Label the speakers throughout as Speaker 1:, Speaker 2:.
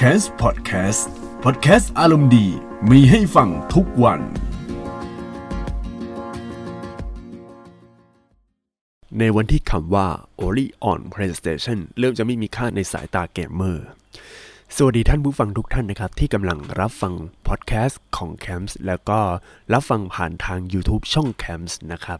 Speaker 1: c a s Podcast Podcast อารมณ์ดีมีให้ฟังทุกวัน
Speaker 2: ในวันที่คำว่า Only on PlayStation เริ่มจะไม่มีค่าในสายตาเกมเมอร์ สวัสดีท่านผู้ฟังทุกท่านนะครับ ที่กำลังรับฟังพอดแคสต์ของ Camps แล้วก็รับฟังผ่านทาง YouTube ช่อง Camps นะครับ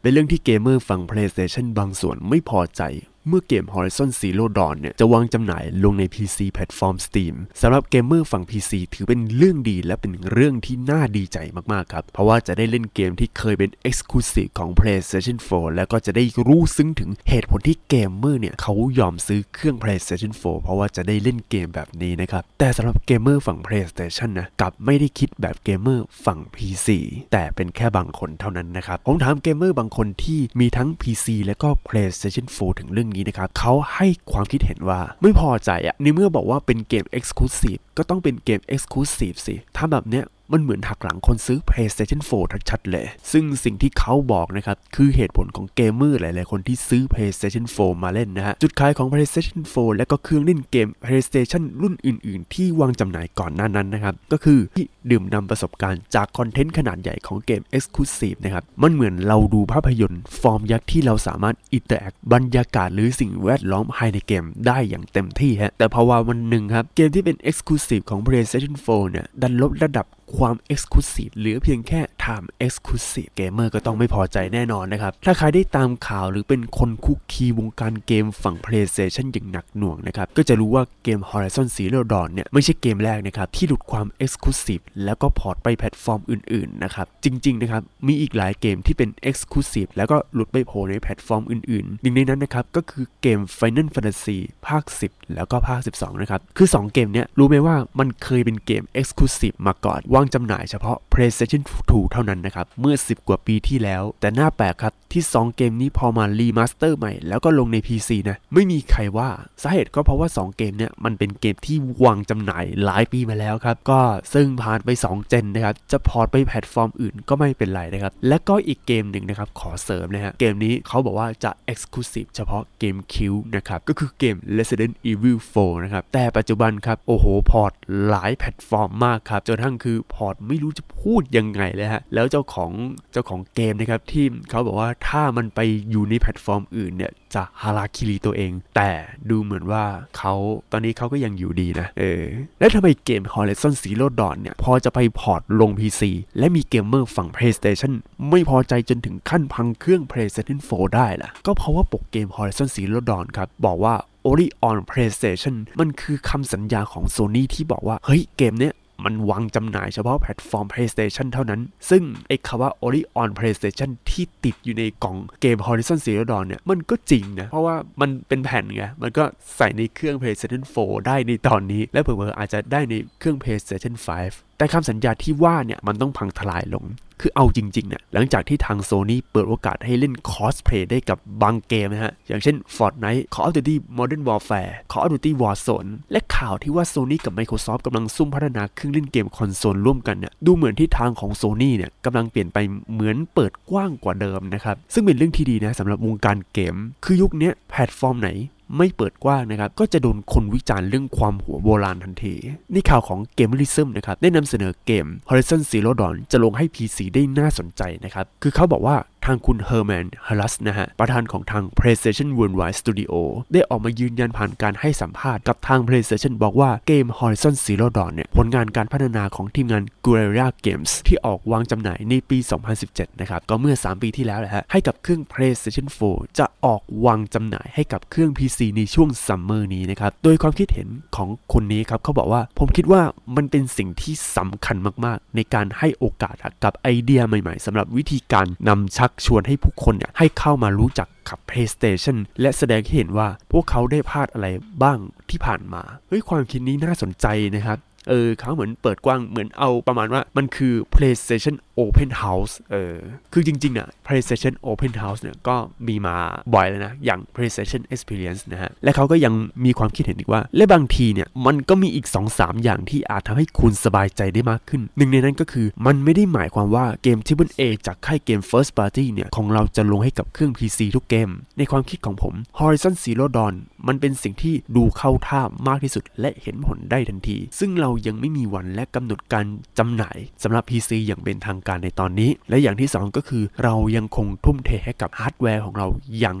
Speaker 2: เป็นเรื่องที่เกมเมอร์ฝั่ง PlayStation บางส่วนไม่พอใจ เมื่อเกม Horizon Zero Dawn เนี่ย จะวางจำหน่ายลงใน PC แพลตฟอร์ม Steam สำหรับเกมเมอร์ฝั่ง PC ถือเป็นเรื่องดีและเป็นเรื่องที่น่าดีใจมาก ๆ ครับ เพราะว่าจะได้เล่นเกมที่เคยเป็น Exclusive ของ PlayStation 4 แล้วก็จะได้รู้ซึ้งถึงเหตุผลที่เกมเมอร์เนี่ย เขายอมซื้อเครื่อง PlayStation 4 เพราะว่าจะได้เล่นเกมแบบนี้นะครับ แต่สำหรับเกมเมอร์ฝั่ง PlayStation นะกลับไม่ได้คิดแบบเกมเมอร์ฝั่ง PC แต่เป็นแค่บางคนเท่านั้นนะครับผมถามเกมเมอร์บางคนที่มีทั้ง PC และก็ PlayStation 4 ถึงเรื่องนี้นะครับเขาให้ความคิดเห็นว่าไม่พอใจอะในเมื่อบอกว่าเป็นเกม Exclusive ก็ต้องเป็นเกม Exclusive สิถ้าแบบเนี้ย มันเหมือนหักหลังคนซื้อ PlayStation 4ชัดๆเลย ซึ่งสิ่งที่เขาบอกนะครับ คือเหตุผลของเกมเมอร์หลาย ๆ คนที่ซื้อ PlayStation 4 มาเล่นนะฮะ จุดขายของ PlayStation 4 และก็เครื่องเล่นเกม PlayStation รุ่นอื่น ๆ ที่วางจำหน่ายก่อนหน้านั้นนะครับ ก็คือที่ดื่มด่ำประสบการณ์จากคอนเทนต์ขนาดใหญ่ของเกม Exclusive นะครับ มันเหมือนเราดูภาพยนตร์ ฟอร์มยักษ์ที่เราสามารถ interact บรรยากาศหรือสิ่งแวดล้อมภายในเกมได้อย่างเต็มที่ฮะแต่พอว่าวันหนึ่งครับเกมที่เป็น Exclusive ของ PlayStation 4 เนี่ยดันลดระดับความ Exclusive เหลือเพียงแค่ Time Exclusive เกมเมอร์ก็ต้องไม่พอใจแน่นอนนะครับ ถ้าใครได้ตามข่าวหรือเป็นคนคลุกคลีวงการเกมฝั่ง PlayStation อย่างหนักหน่วงนะครับ ก็จะรู้ว่าเกม Horizon Zero Dawn เนี่ย ไม่ใช่เกมแรกนะครับ ที่หลุดความ Exclusive แล้วก็พอร์ตไปแพลตฟอร์มอื่น ๆ นะครับ จริง ๆ นะครับ มีอีกหลายเกมที่เป็น Exclusive แล้วก็หลุดไปโผล่ในแพลตฟอร์มอื่นๆ หนึ่งในนั้นนะครับก็คือเกม Final Fantasy ภาค 10 แล้วก็ภาค 12 นะครับ คือ 2 เกมเนี้ยรู้ไหมว่ามันเคยเป็นเกม Exclusive มาก่อนวางจำหน่ายเฉพาะ PlayStation 2เท่านั้นนะครับเมื่อ 10 กว่าปีที่แล้ว แต่น่าแปลกครับที่ 2 เกมนี้พอมา remaster ใหม่แล้วก็ลงใน PC นะไม่มีใครว่าสาเหตุก็เพราะว่า 2 เกมเนี้ยมันเป็นเกมที่วางจำหน่ายหลายปีมาแล้วครับก็ซึ่งผ่านไป 2 gen นะครับจะพอร์ตไปแพลตฟอร์มอื่นก็ไม่เป็นไรนะครับและก็อีกเกมหนึ่งนะครับขอเสริมนะฮะเกมนี้เขาบอกว่าจะ Exclusive เฉพาะ GameCube นะครับก็คือเกม Resident Evil 4 นะครับแต่ปัจจุบันครับโอ้โหพอร์ตหลายแพลตฟอร์มมากครับจนทั้งคือพอร์ตไม่รู้จะพูดยังไงเลยฮะแล้วเจ้าของเจ้าของเกมนะครับที่เขาบอกว่าถ้ามันไปอยู่ในแพลตฟอร์มอื่นเนี่ยจะฮาราคิริตัวเอง แต่ดูเหมือนว่าเขาตอนนี้เขาก็ยังอยู่ดีนะ เออ แล้วทำไมเกม Horizon Zero Dawn เนี่ย พอจะไปพอร์ตลง PC และมีเกมเมอร์ฝั่ง PlayStation ไม่พอใจจนถึงขั้นพังเครื่อง PlayStation 4 ได้ล่ะ ก็เพราะว่าปกเกม Horizon Zero Dawn ครับ บอกว่า Only on PlayStation มันคือคำสัญญาของ Sony ที่บอกว่า เฮ้ย เกมเนี้ย มันวางจำหน่ายเฉพาะแพลตฟอร์ม PlayStation เท่านั้น ซึ่งไอ้คำว่า Only on PlayStation ที่ติดอยู่ในกล่องเกม Horizon Zero Dawn เนี่ย มันก็จริงนะ เพราะว่ามันเป็นแผ่นไง มันก็ใส่ในเครื่อง PlayStation 4 ได้ในตอนนี้ และเผื่อๆอาจจะได้ในเครื่อง PlayStation 5 แต่คำสัญญาที่ว่าเนี่ยมันต้องพังทลายลง คือเอาจริงๆเนี่ยหลังจากที่ทางโซนี่เปิดโอกาสให้เล่นคอสเพลย์ได้กับบางเกมนะฮะ อย่างเช่น Fortnite Call of Duty Modern Warfare Call of Duty Warzone และข่าวที่ว่า Sony กับ Microsoft กำลังซุ่มพัฒนาเครื่องเล่นเกมคอนโซลร่วมกันเนี่ยดูเหมือนที่ทางของ Sony เนี่ยกำลังเปลี่ยนไปเหมือนเปิดกว้างกว่าเดิมนะครับซึ่งเป็นเรื่องที่ดีนะสำหรับวงการเกม คือยุคนี้แพลตฟอร์มไหน ไม่เปิดกว้างนะครับ ก็จะโดนคนวิจารณ์เรื่องความหัวโบราณทันที นี่ข่าวของเกมลิซึมนะครับ ได้นำเสนอเกม Horizon Zero Dawn จะลงให้ PC ได้น่าสนใจนะครับ คือเขาบอกว่า ทางคุณเฮอร์แมน ฮัลสต์นะฮะ ประธานของทาง PlayStation Worldwide Studio ได้ออกมายืนยันผ่านการให้สัมภาษณ์กับทาง PlayStation บอกว่าเกม Horizon Zero Dawn เนี่ย ผลงานการพัฒนาของทีมงาน Guerrilla Games ที่ออกวางจำหน่ายในปี 2017 นะครับ ก็เมื่อ 3 ปีที่แล้วแหละฮะ ให้กับเครื่อง PlayStation 4 จะออกวางจำหน่ายให้กับเครื่อง PC ในช่วงซัมเมอร์นี้นะครับ โดยความคิดเห็นของคนนี้ครับเขาบอกว่าผมคิดว่ามันเป็นสิ่งที่สำคัญมากๆ ในการให้โอกาสกับไอเดียใหม่ๆสำหรับวิธีการนำชักชวนให้ผู้คนเนี่ยให้เข้ามารู้จักกับ PlayStation และแสดงให้เห็นว่าพวกเขาได้พลาดอะไรบ้างที่ผ่านมา เฮ้ยความคิดนี้น่าสนใจนะครับ เออเขาเหมือนเปิดกว้างเหมือนเอาประมาณว่ามันคือ PlayStation Open House เออคือจริงๆอะ PlayStation Open House เนี่ยก็มีมาบ่อยแล้วนะ อย่าง PlayStation Experience นะฮะ และเขาก็ยังมีความคิดเห็นอีกว่า และบางทีเนี่ย มันก็มีอีก 2-3 อย่างที่อาจทำให้คุณสบายใจได้มากขึ้น หนึ่งในนั้นก็คือมันไม่ได้หมายความว่าเกม Triple A จากค่ายเกม First Party เนี่ย ของเราจะลงให้กับเครื่อง PC ทุกเกม ในความคิดของผม Horizon Zero Dawn มันเป็นสิ่งที่ดูเข้าท่ามากที่สุด และเห็นผลได้ทันที ซึ่งเรายังไม่มีวันและกำหนดการจำหน่ายสำหรับ PC อย่างเป็นทางการในตอนนี้ และอย่างที่ 2 ก็คือเรายังคงทุ่มเทให้กับฮาร์ดแวร์ของเราอย่าง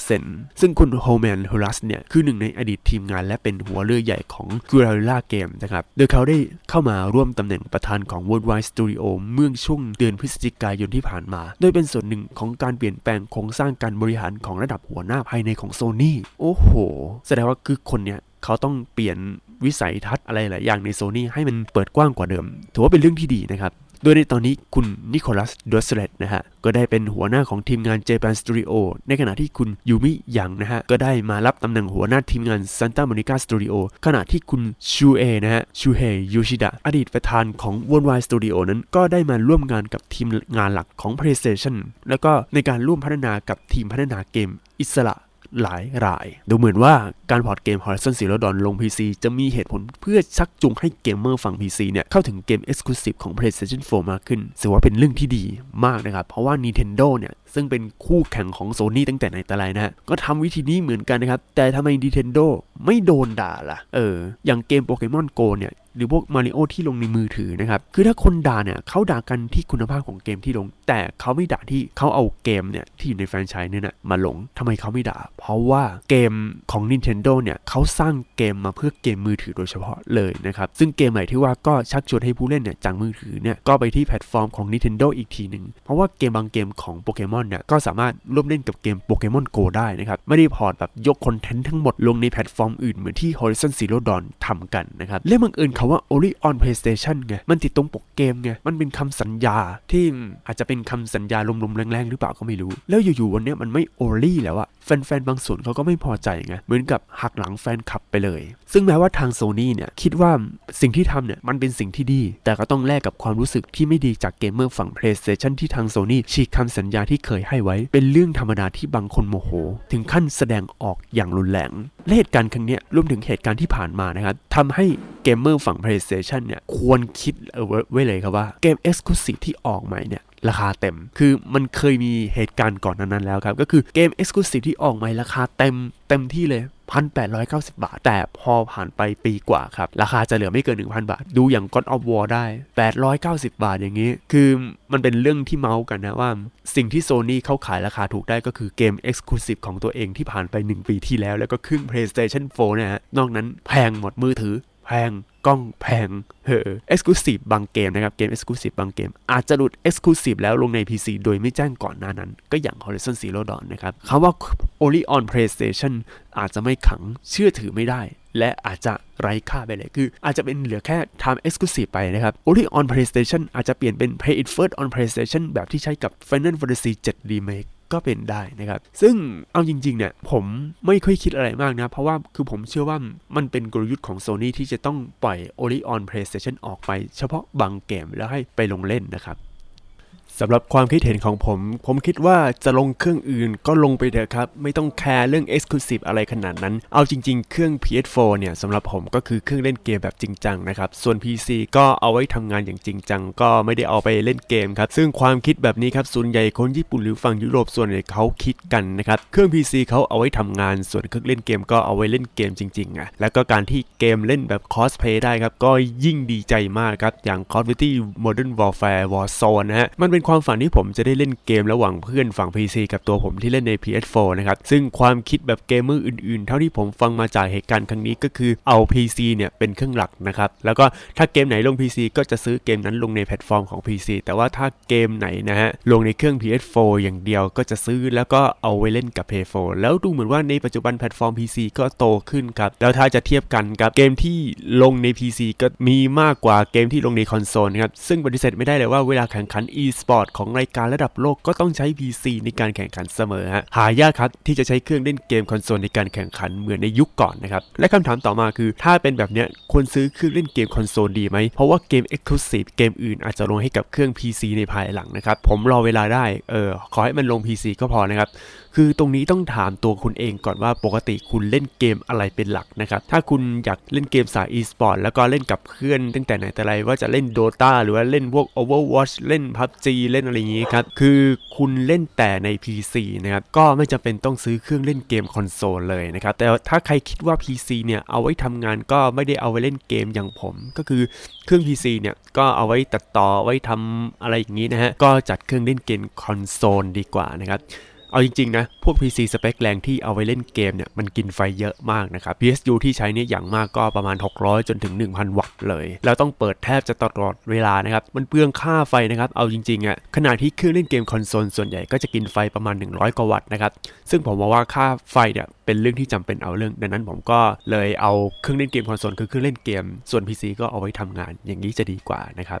Speaker 2: 100%ซึ่งคุณเฮอร์แมนฮัลสต์เนี่ย คือหนึ่งในอดีตทีมงานและเป็นหัวเรือใหญ่ของ g u e r r i l l a Game นะครับ โดยเขาได้เข้ามาร่วมตำแหน่งประธานของ Worldwide Studio เมื่อช่วงเดือนพฤศจิกายนที่ผ่านมา โดยเป็นส่วนหนึ่งของการเปลี่ยนแปลงโครงสร้างการบริหารของระดับหัวหน้าภายในของ Sony โอ้โห แสดงว่าคือคนเนี่ย เขาต้องเปลี่ยนวิสัยทัศน์อะไรหลายอย่างในโซนี่ให้มันเปิดกว้างกว่าเดิม ถือว่าเป็นเรื่องที่ดีนะครับ โดยในตอนนี้คุณนิโคลัสดอสเลตนะฮะ ก็ได้เป็นหัวหน้าของทีมงาน Japan Studio ในขณะที่คุณยูมิยังนะฮะ ก็ได้มารับตำแหน่งหัวหน้าทีมงาน Santa Monica Studio ขณะที่คุณชูเอนะฮะ ชูเฮยูชิดะอดีตประธานของ Worldwide Studio นั้นก็ได้มาร่วมงานกับทีมงานหลักของ PlayStation แล้วก็ในการร่วมพัฒนากับทีมพัฒนาเกมอิสระ หลายราย ดูเหมือนว่าการพอร์ตเกม Horizon Zero Dawn ลง PC จะมีเหตุผลเพื่อชักจูงให้เกมเมอร์ฝั่ง PC เนี่ย เข้าถึงเกม Exclusive ของ PlayStation 4 มากขึ้นถือว่าเป็นเรื่องที่ดีมากนะครับ เพราะว่า Nintendo เนี่ย ซึ่งเป็นคู่แข่งของ Sony ตั้งแต่ไหนแต่ไรนะฮะ ก็ทำวิธีนี้เหมือนกันนะครับ แต่ทำไม Nintendo ไม่โดนด่าล่ะ เออ อย่างเกม Pokemon Go เนี่ย หรือพวกมาริโอที่ลงในมือถือนะครับ คือถ้าคนด่าเนี่ยเขาด่ากันที่คุณภาพของเกมที่ลง แต่เขาไม่ด่าที่เขาเอาเกมเนี่ยที่อยู่ในแฟรนไชส์เนี่ยนะมาลงทำไมเขาไม่ด่า เพราะว่าเกมของ Nintendo เนี่ยเขาสร้างเกมมาเพื่อเกมมือถือโดยเฉพาะเลยนะครับ ซึ่งเกมไหนที่ว่าก็ชักชวนให้ผู้เล่นเนี่ยจากมือถือเนี่ยก็ไปที่แพลตฟอร์มของ Nintendo อีกทีหนึ่งเพราะว่าเกมบางเกมของโปเกมอนเนี่ยก็สามารถร่วมเล่นกับเกมโปเกมอนโกได้นะครับไม่ได้ port แบบยกคอนเทนต์ทั้งหมดลงในแพลตฟอร์มอื่นเหมือนที่ Horizon Zero Dawn ทำกันนะครับและบังเอิญคาว่า Ori on PlayStation ไง มันติดตรงปกเกมไง มันเป็นคำสัญญาที่อาจจะเป็นคำสัญญาลมๆแล้งๆ หรือเปล่าก็ไม่รู้ แล้วอยู่ๆวันนี้มันไม่ Ori แล้วอะแฟนๆ บางส่วนเขาก็ไม่พอใจไง เหมือนกับหักหลังแฟนคลับไปเลย ซึ่งแม้ว่าทางโซนี่เนี่ยคิดว่าสิ่งที่ทำเนี่ยมันเป็นสิ่งที่ดี แต่ก็ต้องแลกกับความรู้สึกที่ไม่ดีจากเกมเมอร์ฝั่ง PlayStation ที่ทางโซนี่ฉีกคำสัญญาที่เคยให้ไว้ เป็นเรื่องธรรมดาที่บางคนโมโห ถึงขั้นแสดงออกอย่างรุนแรงและเหตุการณ์ครั้งนี้รวมถึงเหตุการณ์ที่ผ่านมานะครับทำให้เกมเมอร์ฝั่ง PlayStation เนี่ยควรคิดเอาไว้เลยครับว่าเกม Exclusive ที่ออกใหม่เนี่ยราคาเต็ม คือมันเคยมีเหตุการณ์ก่อนนั้นแล้วครับ ก็คือเกม Exclusive ที่ออกใหม่ราคาเต็มเต็มที่เลย1,890 บาท แต่พอผ่านไปปีกว่าครับ ราคาจะเหลือไม่เกิน 1,000 บาท ดูอย่าง God of War ได้ 890 บาทอย่างนี้ คือมันเป็นเรื่องที่เมาส์กันนะว่า สิ่งที่โซนี่เขาขายราคาถูกได้ก็คือเกม Exclusive ของตัวเองที่ผ่านไป 1 ปีที่แล้ว แล้วก็ขึ้น PlayStation 4นี่ยฮะ นอกนั้นแพงหมดมือถือ พงกล้องแพงเฮ้อ Exclusive บางเกมนะครับ เกม Exclusive บางเกม อาจจะหลุด Exclusive แล้วลงใน PC โดยไม่แจ้งก่อนหน้านั้น ก็อย่าง Horizon Zero Dawn นะครับคำว่า Only on PlayStation อาจจะไม่ขังเชื่อถือไม่ได้ และอาจจะไร้ค่าไปเลย คืออาจจะเป็นเหลือแค่ Time Exclusive ไปนะครับ Only on PlayStation อาจจะเปลี่ยนเป็น Play It First on PlayStation แบบที่ใช้กับ Final Fantasy 7 Remake ก็เป็นได้นะครับ ซึ่งเอาจริงๆเนี่ยผมไม่ค่อยคิดอะไรมากนะ เพราะว่าคือผมเชื่อว่ามันเป็นกลยุทธ์ของ Sony ที่จะต้องปล่อย Only on PlayStation ออกไป เฉพาะบางเกมแล้วให้ไปลงเล่นนะครับ สำหรับความคิดเห็นของผม ผมคิดว่าจะลงเครื่องอื่นก็ลงไปเถอะครับ ไม่ต้องแคร์เรื่อง Exclusive อะไรขนาดนั้น เอาจริง ๆ เครื่อง PS4 เนี่ยสำหรับผมก็คือเครื่องเล่นเกมแบบจริงจังนะครับ ส่วน PC ก็เอาไว้ทำงานอย่างจริงจัง ก็ไม่ได้เอาไปเล่นเกมครับ ซึ่งความคิดแบบนี้ครับ ส่วนใหญ่คนญี่ปุ่นหรือฝั่งยุโรปส่วนใหญ่เขาคิดกันนะครับ เครื่อง PC เขาเอาไว้ทำงาน ส่วนเครื่องเล่นเกมก็เอาไว้เล่นเกมจริงๆอะ แล้วก็การที่เกมเล่นแบบคอสเพย์ได้ครับ ก็ยิ่งดีใจมากครับ อย่าง Call of Duty Modern Warfare Warzone นะฮะ มันเป็นความฝันที่ผมจะได้เล่นเกมระหว่างเพื่อนฝั่ง PC กับตัวผมที่เล่นใน PS4 นะครับ ซึ่งความคิดแบบเกมเมอร์อื่นๆ เท่าที่ผมฟังมาจากเหตุการณ์ครั้งนี้ก็คือเอา PC เนี่ยเป็นเครื่องหลักนะครับ แล้วก็ถ้าเกมไหนลง PC ก็จะซื้อเกมนั้นลงในแพลตฟอร์มของ PC แต่ว่าถ้าเกมไหนนะฮะลงในเครื่อง PS4 อย่างเดียวก็จะซื้อแล้วก็เอาไว้เล่นกับ PS4 แล้วดูเหมือนว่าในปัจจุบันแพลตฟอร์ม PC ก็โตขึ้นครับแล้วถ้าจะเทียบกันกับเกมที่ลงใน PC ก็มีมากกว่าเกมที่ลงในคอนโซลครับซึ่งปฏิเสธไม่ได้เลยว่าเวลาแข่งขัน e-sport บอร์ดของรายการระดับโลกก็ต้องใช้ PC ในการแข่งขันเสมอฮะหายากครับที่จะใช้เครื่องเล่นเกมคอนโซลในการแข่งขันเหมือนในยุคก่อนนะครับและคำถามต่อมาคือถ้าเป็นแบบเนี้ยควรซื้อเครื่องเล่นเกมคอนโซลดีไหมเพราะว่าเกม Exclusive เกมอื่นอาจจะลงให้กับเครื่อง PC ในภายหลังนะครับผมรอเวลาได้เออขอให้มันลง PC ก็พอนะครับคือตรงนี้ต้องถามตัวคุณเองก่อนว่าปกติคุณเล่นเกมอะไรเป็นหลักนะครับ ถ้าคุณอยากเล่นเกมสาย e-sport แล้วก็เล่นกับเพื่อน ตั้งแต่ไหนแต่ไรว่าจะเล่น Dota หรือว่าเล่นพวก Overwatch เล่น PUBG เล่นอะไรอย่างนี้ครับ คือคุณเล่นแต่ใน PC นะครับ ก็ไม่จำเป็นต้องซื้อเครื่องเล่นเกมคอนโซลเลยนะครับ แต่ถ้าใครคิดว่า PC เนี่ยเอาไว้ทำงานก็ไม่ได้เอาไว้เล่นเกมอย่างผม ก็คือเครื่อง PC เนี่ยก็เอาไว้ตัดต่อไว้ทำอะไรอย่างนี้นะฮะ ก็จัดเครื่องเล่นเกมคอนโซลดีกว่านะครับ เอาจริงๆนะ พวก PC สเปคแรงที่เอาไว้เล่นเกมเนี่ยมันกินไฟเยอะมากนะครับ PSU ที่ใช้เนี่ยอย่างมากก็ประมาณ 600 จนถึง 1,000 วัตต์เลย แล้วต้องเปิดแทบจะตลอดเวลานะครับ มันเปลืองค่าไฟนะครับ เอาจริงๆอะ่ะขณะที่เครื่องเล่นเกมคอนโซลส่วนใหญ่ก็จะกินไฟประมาณ 100 กว่าวัตต์นะครับ ซึ่งผมมองว่าค่าไฟเนี่ยเป็นเรื่องที่จำเป็นเอาเรื่อง ดังนั้นผมก็เลยเอาเครื่องเล่นเกมคอนโซลคือเครื่องเล่นเกม ส่วน PC ก็เอาไว้ทำงานอย่างนี้จะดีกว่านะครับ